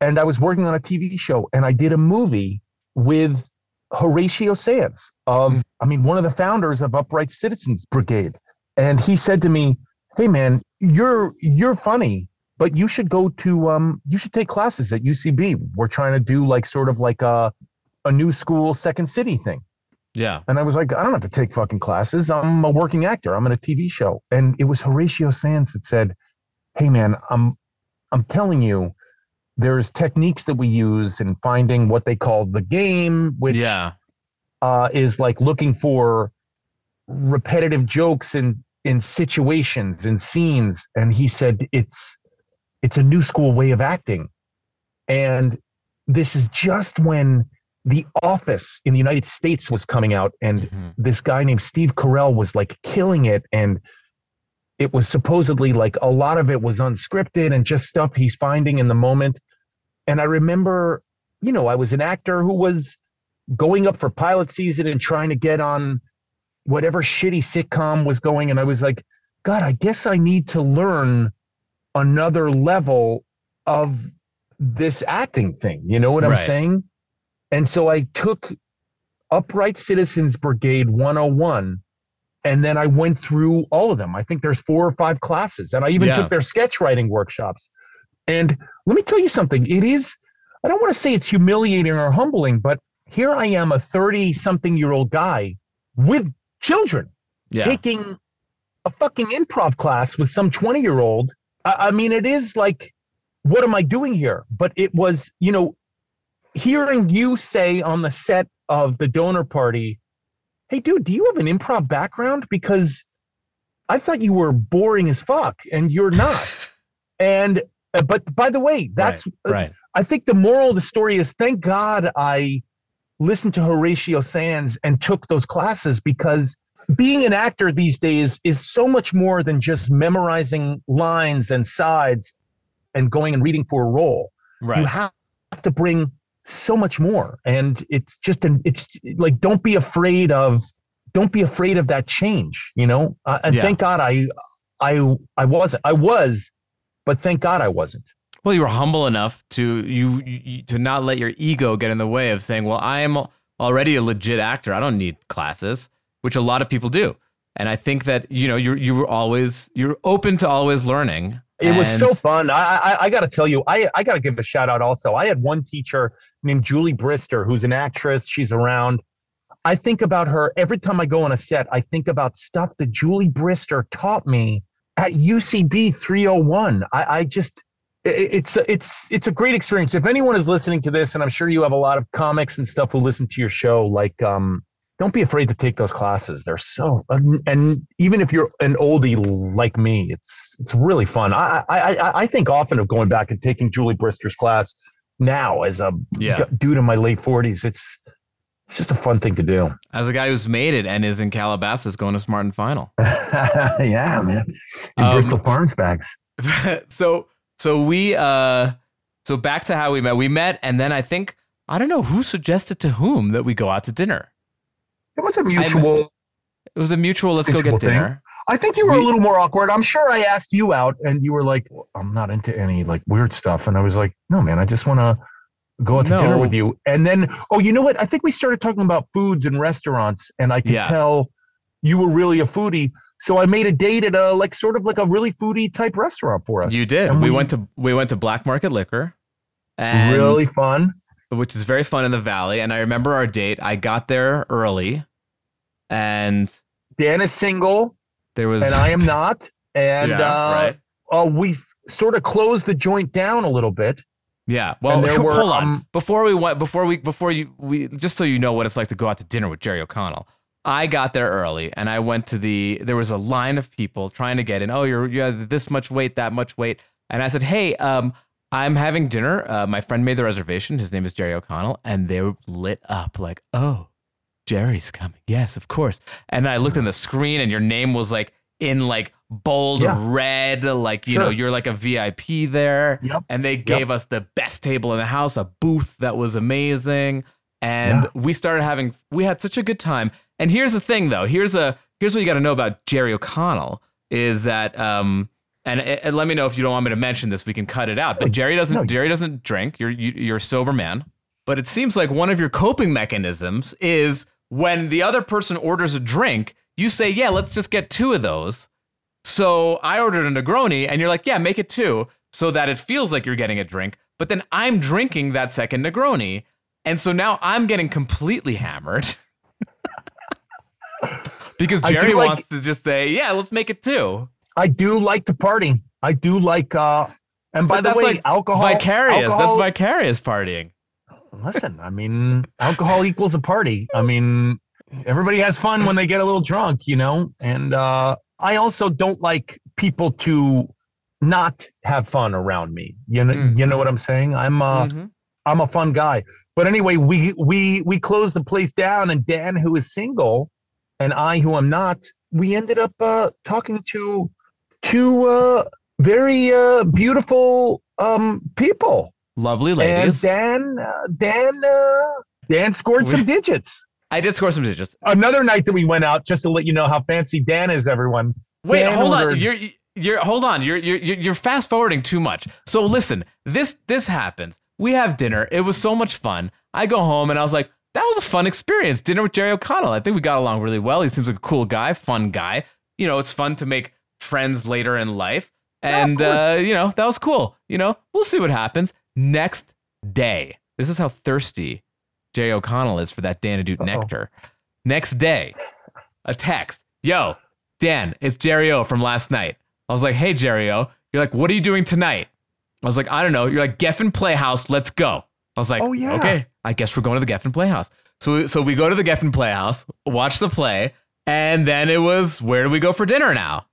and I was working on a TV show and I did a movie with Horatio Sanz of I mean one of the founders of Upright Citizens Brigade and he said to me, "Hey man, you're you're funny, but you should go to um you should take classes at UCB. We're trying to do like sort of like a a new school second city thing." Yeah. And I was like, I don't have to take fucking classes. I'm a working actor. I'm in a TV show. And it was Horatio Sanz that said, Hey man, I'm I'm telling you, there's techniques that we use in finding what they call the game, which Yeah. uh, is like looking for repetitive jokes in in situations and scenes. And he said it's it's a new school way of acting. And this is just when The Office in the United States was coming out, and Mhm. this guy named Steve Carell was like killing it. And it was supposedly like a lot of it was unscripted and just stuff he's finding in the moment. And I remember, you know, I was an actor who was going up for pilot season and trying to get on whatever shitty sitcom was going. And I was like, God, I guess I need to learn another level of this acting thing. You know what I'm saying? And so I took Upright Citizens Brigade 101 and then I went through all of them. I think there's four or five classes, and I even Yeah. took their sketch writing workshops. And let me tell you something. It is, I don't want to say it's humiliating or humbling, but here I am, a 30 something year old guy with children Yeah. taking a fucking improv class with some 20 year old. I, I mean, it is like, what am I doing here? But it was, you know, hearing you say on the set of the donor party, hey, dude, do you have an improv background? Because I thought you were boring as fuck and you're not. and, uh, but by the way, that's, uh, right. I think the moral of the story is thank God I listened to Horatio Sanz and took those classes because being an actor these days is so much more than just memorizing lines and sides and going and reading for a role. Right. You have to bring so much more. And it's just an it's like don't be afraid of don't be afraid of that change, you know? Uh, and Yeah. thank God I I I wasn't. I was, but thank God I wasn't. Well, you were humble enough to you, you to not let your ego get in the way of saying, "Well, I am already a legit actor. I don't need classes," which a lot of people do. And I think that you know you you were always you're open to always learning. It was so fun. I I, I got to tell you, I I got to give a shout out also. I had one teacher named Julie Brister, who's an actress. She's around. I think about her every time I go on a set. I think about stuff that Julie Brister taught me at UCB 301. I, I just it- it's it's it's a great experience. If anyone is listening to this, and I'm sure you have a lot of comics and stuff who listen to your show, like um, don't be afraid to take those classes. They're so and even if you're an oldie like me, it's it's really fun. I I I, I think often of going back and taking Julie Brister's class now as a Yeah. dude in my late 40s. It's it's just a fun thing to do. As a guy who's made it and is in Calabasas going to Smart and Final. yeah, man. In Um, Bristol Farms bags. so so we uh so back to how we met. We met and then I think I don't know who suggested to whom that we go out to dinner. It was a mutual. It was a mutual let's go get thing. dinner. I think you were We- a little more awkward. I'm sure I asked you out and you were like, I'm not into any like weird stuff. And I was like, no, man, I just want to go out to dinner with you. And then, oh, you know what? I think we started talking about foods and restaurants and I could Yeah. tell you were really a foodie. So I made a date at a like sort of like a really foodie type restaurant for us. You did. And We went to we went to Black Market Liquor. Really fun. Which is very fun in the valley. And I remember our date. I got there early, and Dan is single there was and I am not. And yeah, uh, right. uh, we sort of closed the joint down a little bit. Yeah. Well, there were, hold on. um, before we went, before we, before you, we just so you know what it's like to go out to dinner with Jerry O'Connell. I got there early, and I went to the. There was a line of people trying to get in. Oh, you're you have this much weight, that much weight, and I said, "Hey, um, I'm having dinner. Uh, my friend made the reservation. His name is Jerry O'Connell, and they were lit up like, oh, Jerry's coming. Yes, of course. And I looked in the screen, and your name was like in like bold Yeah. red, like you know, you're like a VIP there. Yep. And they gave us the best table in the house, a booth that was amazing. And Yeah. we started having we had such a good time. And here's the thing though. Here's a here's what you got to know about Jerry O'Connell is that um and, and let me know if you don't want me to mention this. We can cut it out. But Jerry doesn't. no. Jerry doesn't drink. You're you, you're a sober man. But it seems like one of your coping mechanisms is when the other person orders a drink, you say, "Yeah, let's just get two of those." So I ordered a Negroni, and you're like, "Yeah, make it two, so that it feels like you're getting a drink." But then I'm drinking that second Negroni, and so now I'm getting completely hammered. because Jerry like- wants to just say, "Yeah, let's make it two. I do like to party. I do like uh and by But the way, like alcohol vicarious. alcohol- That's vicarious partying. Listen, I mean, alcohol equals a party. I mean, everybody has fun when they get a little drunk, you know? And uh I also don't like people to not have fun around me. You know, Mm. you know what I'm saying? I'm uh Mhm. I'm a fun guy. But anyway, we we we closed the place down and Dan who is single and I who am not, we ended up uh talking to two uh very uh beautiful um people. Lovely ladies. And Dan, uh, Dan, uh, Dan scored some digits. I did score some digits. Another night that we went out, just to let you know how fancy Dan is, everyone. Wait, Dan hold on. You're you're hold on. You're you're you're you're fast forwarding too much. So listen, this this happens. We have dinner. It was so much fun. I go home and I was like, that was a fun experience. Dinner with Jerry O'Connell. I think we got along really well. He seems like a cool guy, fun guy. You know, it's fun to make friends later in life. And uh, you know, that was cool. You know, we'll see what happens. Next day. This is how thirsty Jerry O'Connell is for that Dan Ahdoot nectar. Next day, a text. Yo, Dan, it's Jerry O from last night. I was like, hey, Jerry O. You're like, what are you doing tonight? I was like, I don't know. You're like, Geffen Playhouse, let's go. I was like, Oh, yeah. okay, I guess we're going to the Geffen Playhouse. So, so we go to the Geffen Playhouse, watch the play, and then it was, where do we go for dinner now?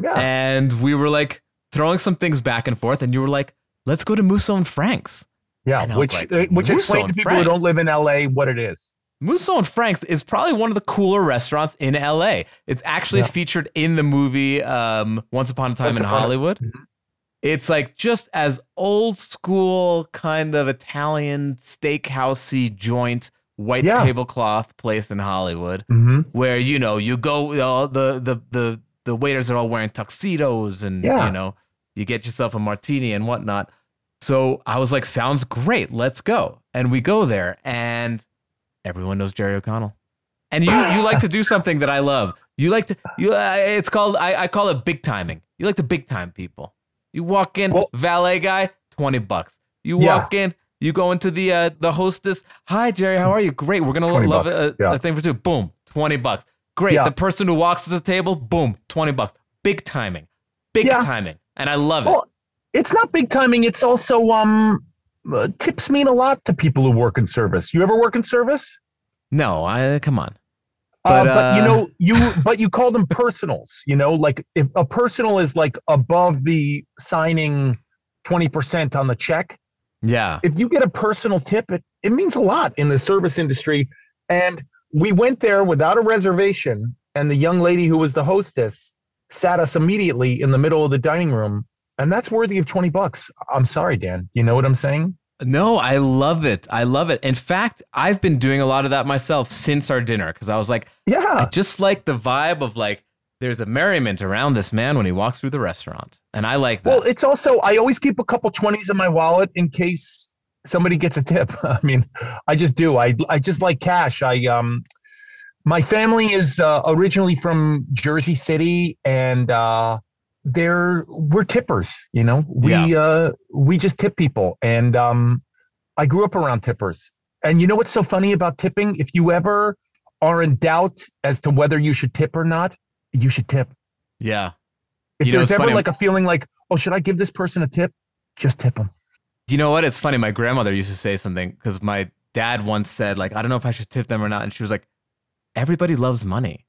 Yeah. And we were like throwing some things back and forth, and you were like, let's go to Musso and Frank's. Yeah, And I was which like, uh, which explain to people who don't live in LA what it is. Musso and Frank's is probably one of the cooler restaurants in LA. It's actually Yeah. featured in the movie um, Once Upon a Time Once in Hollywood. Mhm. It's like just as old school kind of Italian steakhousey joint, white Yeah. tablecloth place in Hollywood, Mm-hmm. where you know you go, uh, the the the the waiters are all wearing tuxedos, and Yeah. you know you get yourself a martini and whatnot. So I was like, sounds great, let's go, and we go there, and everyone knows Jerry O'Connell, and you you like to do something that I love. You like to you. Uh, it's called I, I call it big timing. You like to big time people. You walk in, Well- valet guy, twenty bucks. You Yeah. walk in, you go into the uh, the hostess. Hi Jerry, how are you? Great. We're gonna love bucks, a, yeah. a thing for two. Boom, twenty bucks. Great. Yeah. The person who walks to the table, boom, twenty bucks. Big timing, big Yeah. timing, and I love it. It's not big timing. It's also um, uh, tips mean a lot to people who work in service. You ever work in service? No, I come on. uh, But, but you uh, know, you but you call them personals. You know, like if a personal is like above the signing twenty percent on the check, Yeah. if you get a personal tip, it it means a lot in the service industry. And we went there without a reservation, and the young lady who was the hostess sat us immediately in the middle of the dining room, and that's worthy of twenty bucks. I'm sorry, Dan. You know what I'm saying? No, I love it. I love it. In fact, I've been doing a lot of that myself since our dinner because I was like, yeah, I just like the vibe of like, there's a merriment around this man when he walks through the restaurant. And I like that. Well, it's also I always keep a couple twenties in my wallet in case somebody gets a tip. I mean, I just do. I I just like cash. I um my family is uh, originally from Jersey City and uh they're we're tippers, you know. We uh we just tip people and um I grew up around tippers. And you know what's so funny about tipping? If you ever are in doubt as to whether you should tip or not, you should tip. yeah. If You know, there's ever funny- like a feeling like, oh, should I give this person a tip? Just tip them. You know what? It's funny. My grandmother used to say something because my dad once said, like, I don't know if I should tip them or not. And she was like, everybody loves money.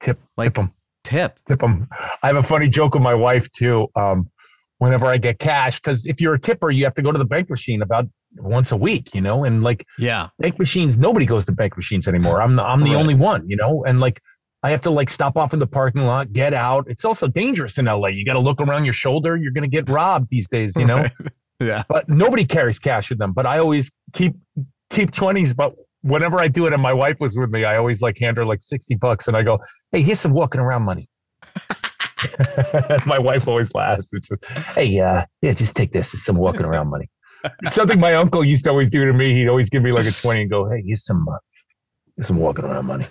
Tip, Like- tip them, Tip. tip them. I have a funny joke with my wife too. Um, whenever I get cash, because if you're a tipper, you have to go to the bank machine about once a week, you know, and like Yeah. bank machines, nobody goes to bank machines anymore. I'm the, I'm the Right. only one, you know, and like I have to like stop off in the parking lot, get out. It's also dangerous in LA. You got to look around your shoulder. You're gonna get robbed these days, you know. Right. Yeah. but nobody carries cash with them. But I always keep keep twenties. But whenever I do it, and my wife was with me, I always like hand her like sixty bucks, and I go, "Hey, here's some walking around money." my wife always laughs. It's just, "Hey, uh, yeah, just take this. It's some walking around money." It's something my uncle used to always do to me. He'd always give me like a twenty and go, "Hey, here's some uh, here's some walking around money.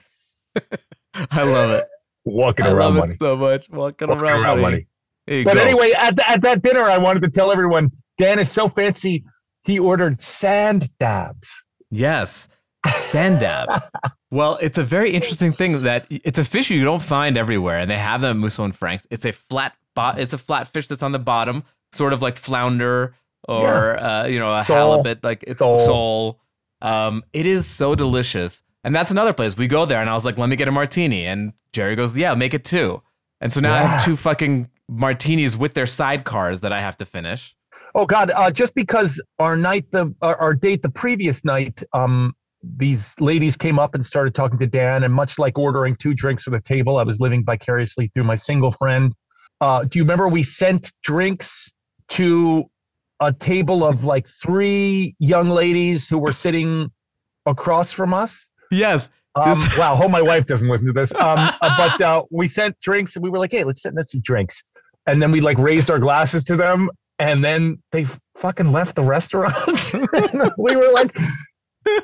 I love it. Walking I around love money." it so much. Walking, Walking around, around money. money. But go. anyway, at, th- at that dinner, I wanted to tell everyone Dan is so fancy. He ordered sand dabs. Yes. Sand dabs. well, it's a very interesting thing that it's a fish you don't find everywhere, and they have them at Musso and Frank's. It's a flat bot. It's a flat fish that's on the bottom, sort of like flounder or uh, you know a Sole. halibut, like it's Sole. sole. Um, it is so delicious, and that's another place we go there, and I was like, let me get a martini, and Jerry goes, yeah, make it two, and so now I have two fucking martinis with their sidecars that I have to finish. Oh God! Uh, just because our night, the our, our date, the previous night, um, these ladies came up and started talking to Dan, and much like ordering two drinks for the table, I was living vicariously through my single friend. Uh, do you remember we sent drinks to a table of like three young ladies who were sitting across from us? Yes, Um, wow, hope my wife doesn't listen to this. Um, uh, but uh, we sent drinks and we were like, hey, let's send them some drinks. And then we like raised our glasses to them. And then they fucking left the restaurant. we were like,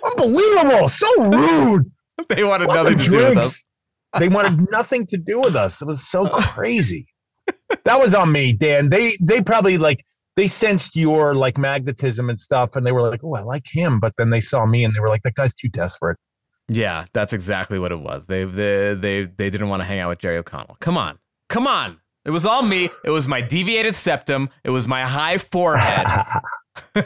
unbelievable, so rude. they wanted Fucking nothing to do with us. They wanted nothing to do with us. It was so crazy. that was on me, Dan. They they probably like they sensed your like magnetism and stuff, and they were like, "Oh, I like him," but then they saw me and they were like, "That guy's too desperate." Yeah, that's exactly what it was. They they they they didn't want to hang out with Jerry O'Connell. Come on, come on. It was all me. It was my deviated septum. It was my high forehead. no,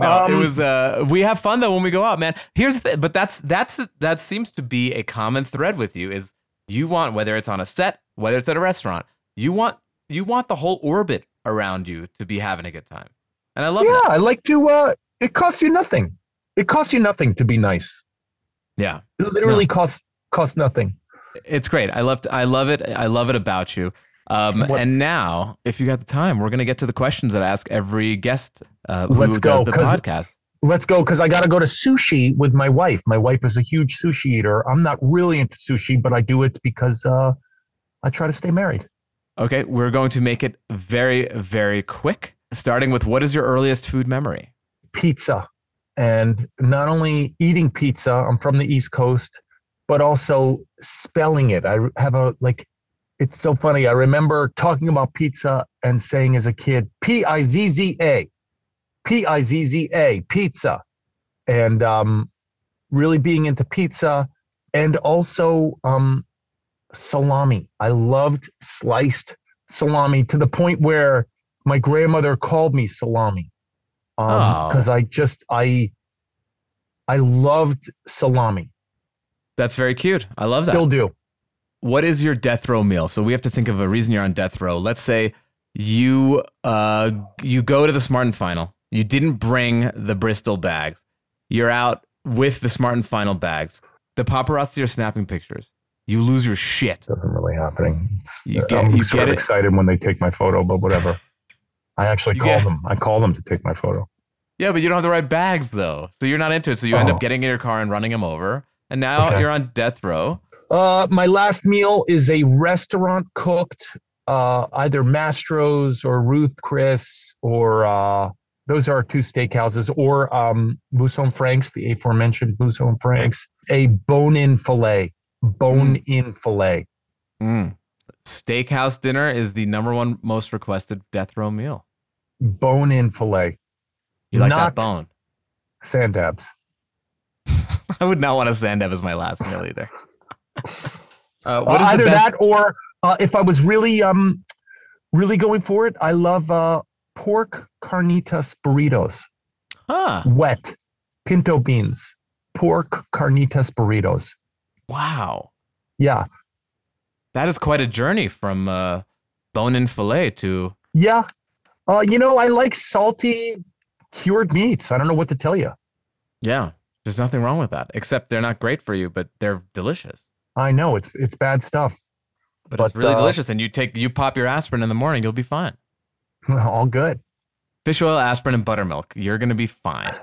Um, it was. Uh, we have fun though when we go out, man. Here's the, but that's that's that seems to be a common thread with you is you want whether it's on a set, whether it's at a restaurant, you want you want the whole orbit around you to be having a good time, and I love yeah, that. I like to. uh it costs you nothing. It costs you nothing to be nice. Yeah. It literally costs costs nothing. It's great. I love I love it. I love it about you. Um, and now, if you got the time, we're gonna get to the questions that I ask every guest uh, who Let's does go, the podcast. Let's go because I got to go to sushi with my wife. My wife is a huge sushi eater. I'm not really into sushi, but I do it because uh, I try to stay married. Okay, we're going to make it very, very quick. Starting with what is your earliest food memory? Pizza, and not only eating pizza. I'm from the East Coast, but also spelling it. I have a like. It's so funny. I remember talking about pizza and saying as a kid, P I Z Z A, P I Z Z A, pizza, and um, really being into pizza, and also um, salami. I loved sliced salami to the point where my grandmother called me salami Oh. because I just I I loved salami. That's very cute. I love that. Still do. What is your death row meal? So we have to think of a reason you're on death row. Let's say you uh you go to the Smart and Final. You didn't bring the Bristol bags. You're out with the Smart and Final bags. The paparazzi are snapping pictures. You lose your shit. Doesn't really happening. You get- I'm you sort get of it. excited when they take my photo, but whatever. I actually You call get- them. I call them to take my photo. Yeah, but you don't have the right bags though. So you're not into it. So you end Oh. up getting in your car and running them over. And now Okay. you're on death row. Uh, my last meal is a restaurant cooked, uh, either Mastro's or Ruth Chris, or uh, those are our two steakhouses, or um, Musso and Franks, the aforementioned Musso and Franks, a bone-in fillet, bone-in fillet. Mm. Steakhouse dinner is the number one most requested death row meal. bone-in fillet, You like Not- that bone? sandabs. I would not want a sand as my last meal either. Uh, Uh, either the best? that or uh, if I was really um really going for it, I love uh, pork carnitas burritos, Huh. wet pinto beans, pork carnitas burritos. Wow. Yeah, That is quite a journey from uh, bone and fillet to. yeah. Uh, you know, I like salty cured meats. I don't know what to tell you. Yeah. There's nothing wrong with that, except they're not great for you, but they're delicious. I know it's it's bad stuff. But, it's really uh, delicious. And you take you pop your aspirin in the morning, you'll be fine. All good. Fish oil, aspirin, and buttermilk. You're gonna be fine.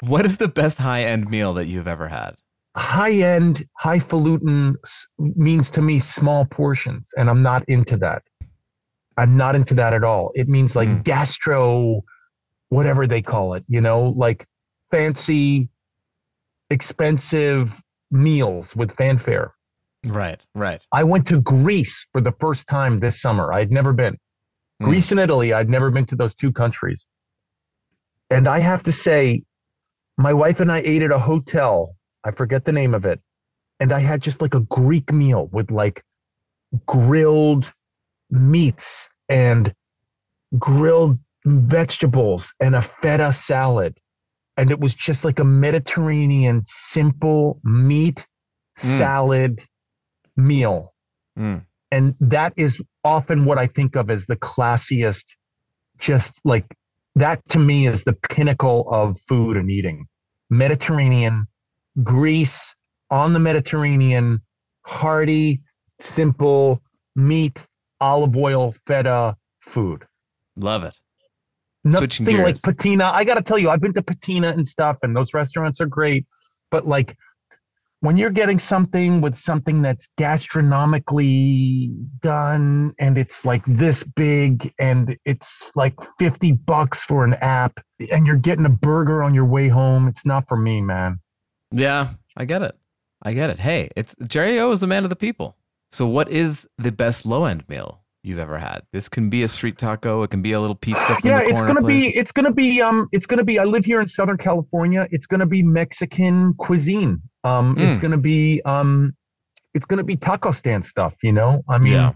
What is the best high end meal that you've ever had? high end, highfalutin means to me small portions, and I'm not into that. I'm not into that at all. It means like Mm. gastro, whatever they call it, you know, like fancy, expensive meals with fanfare. Right, right. I went to Greece for the first time this summer. I'd never been. Mm. Greece and Italy, I'd never been to those two countries. And I have to say, my wife and I ate at a hotel. I forget the name of it. And I had just like a Greek meal with like grilled meats and grilled vegetables and a feta salad. And it was just like a Mediterranean simple meat Mm. salad meal. Mm. And that is often what I think of as the classiest, just like that to me is the pinnacle of food and eating. Mediterranean, Greece on the Mediterranean, hearty, simple meat, olive oil, feta food. Love it. Nothing like patina. I got to tell you, I've been to patina and stuff, and those restaurants are great. But like when you're getting something with something that's gastronomically done and it's like this big and it's like 50 bucks for an app and you're getting a burger on your way home, it's not for me, man. Yeah, I get it. I get it. Hey, it's Jerry O is a man of the people. So what is the best low end meal you've ever had? This can be a street taco, it can be a little pizza yeah it's gonna place. be it's gonna be um it's gonna be i live here in southern california it's gonna be mexican cuisine um it's Mm. gonna be um it's gonna be taco stand stuff you know i mean Yeah.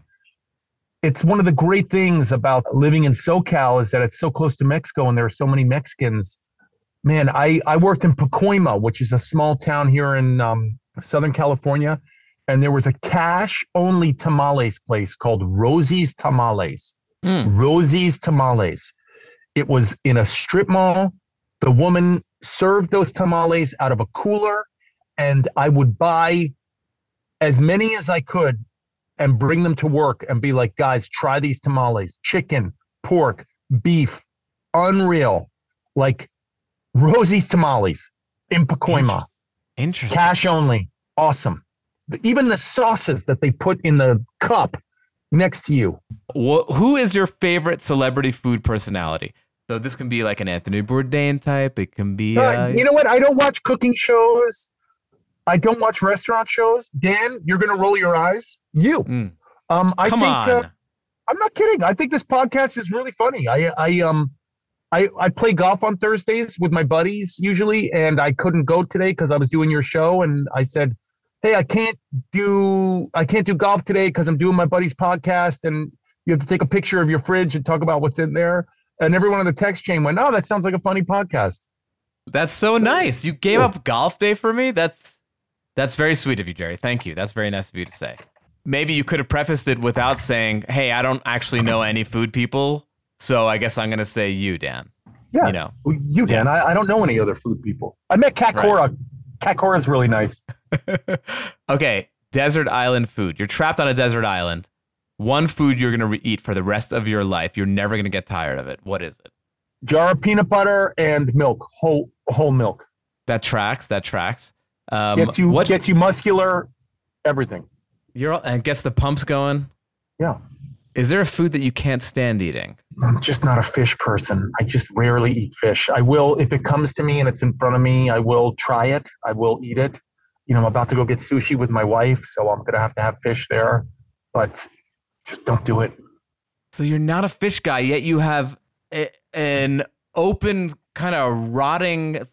it's one of the great things about living in socal is that it's so close to mexico and there are so many mexicans man i i worked in pacoima which is a small town here in um southern california and there was a cash only tamales place called rosie's tamales Mm. Rosie's Tamales. It was in a strip mall The woman served those tamales out of a cooler, and I would buy as many as I could and bring them to work and be like, guys, try these tamales chicken, pork, beef, unreal. Like Rosie's tamales in Pacoima, Interesting. cash only, awesome. Even the sauces that they put in the cup next to you. Wh- who is your favorite celebrity food personality? So this can be like an Anthony Bourdain type. It can be. Uh, Uh, you know what? I don't watch cooking shows. I don't watch restaurant shows. Dan, you're gonna roll your eyes. You. Mm. Um, I come think on. Uh, I'm not kidding. I think this podcast is really funny. I I um I I play golf on Thursdays with my buddies usually, and I couldn't go today because I was doing your show, and I said, "Hey, I can't do I can't do golf today because I'm doing my buddy's podcast, and you have to take a picture of your fridge and talk about what's in there." And everyone on the text chain went, "Oh, that sounds like a funny podcast." That's so, So- nice. You gave Yeah. up golf day for me. That's that's very sweet of you, Jerry. Thank you. That's very nice of you to say. Maybe you could have prefaced it without saying, "Hey, I don't actually know any food people, so I guess I'm going to say you, Dan." Yeah, You know. Well, you Dan. I, I don't know any other food people. I met Cat Right. Cora. Cat is really nice. okay, desert island food. You're trapped on a desert island. One food you're going to re- eat for the rest of your life. You're never going to get tired of it. What is it? Jar of peanut butter and milk, whole whole milk. That tracks. That tracks. Um, Gets you what gets you muscular, everything. you're all, and gets the pumps going. Yeah. Is there a food that you can't stand eating? I'm just not a fish person. I just rarely eat fish. I will if it comes to me and it's in front of me, I will try it. I will eat it. You know, I'm about to go get sushi with my wife, so I'm gonna have to have fish there. But just don't do it. So you're not a fish guy, yet you have a, an open, kind of rotting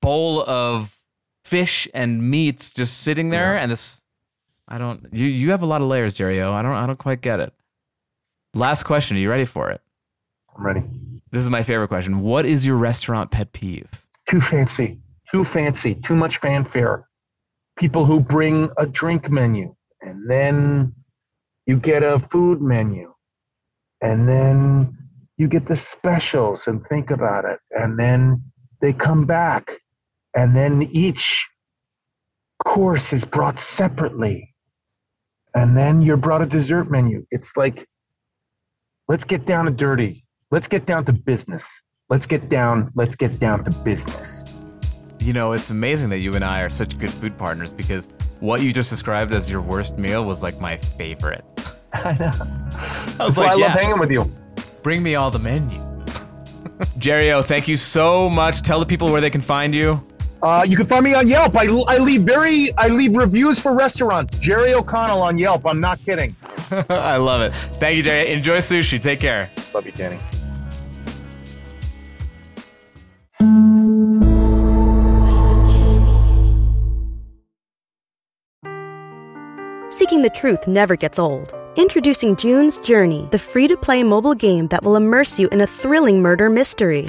bowl of fish and meats just sitting there, and this. I don't. You you have a lot of layers, Jerry. I don't. I don't quite get it. Last question. Are you ready for it? I'm ready. This is my favorite question. What is your restaurant pet peeve? too fancy, too fancy, too much fanfare. People who bring a drink menu and then you get a food menu and then you get the specials and think about it and then they come back and then each course is brought separately and then you're brought a dessert menu. It's like, let's get down to dirty. Let's get down to business. Let's get down. Let's get down to business. You know, it's amazing that you and I are such good food partners because what you just described as your worst meal was like my favorite. I know. I That's why I love hanging with you. Bring me all the menu. Jerry O, thank you so much. Tell the people where they can find you. Uh, you can find me on Yelp. I, I leave very I leave reviews for restaurants. Jerry O'Connell on Yelp. I'm not kidding. I love it. Thank you, Jerry. Enjoy sushi. Take care. Love you, Danny. Seeking the truth never gets old. Introducing June's Journey, the free to play mobile game that will immerse you in a thrilling murder mystery.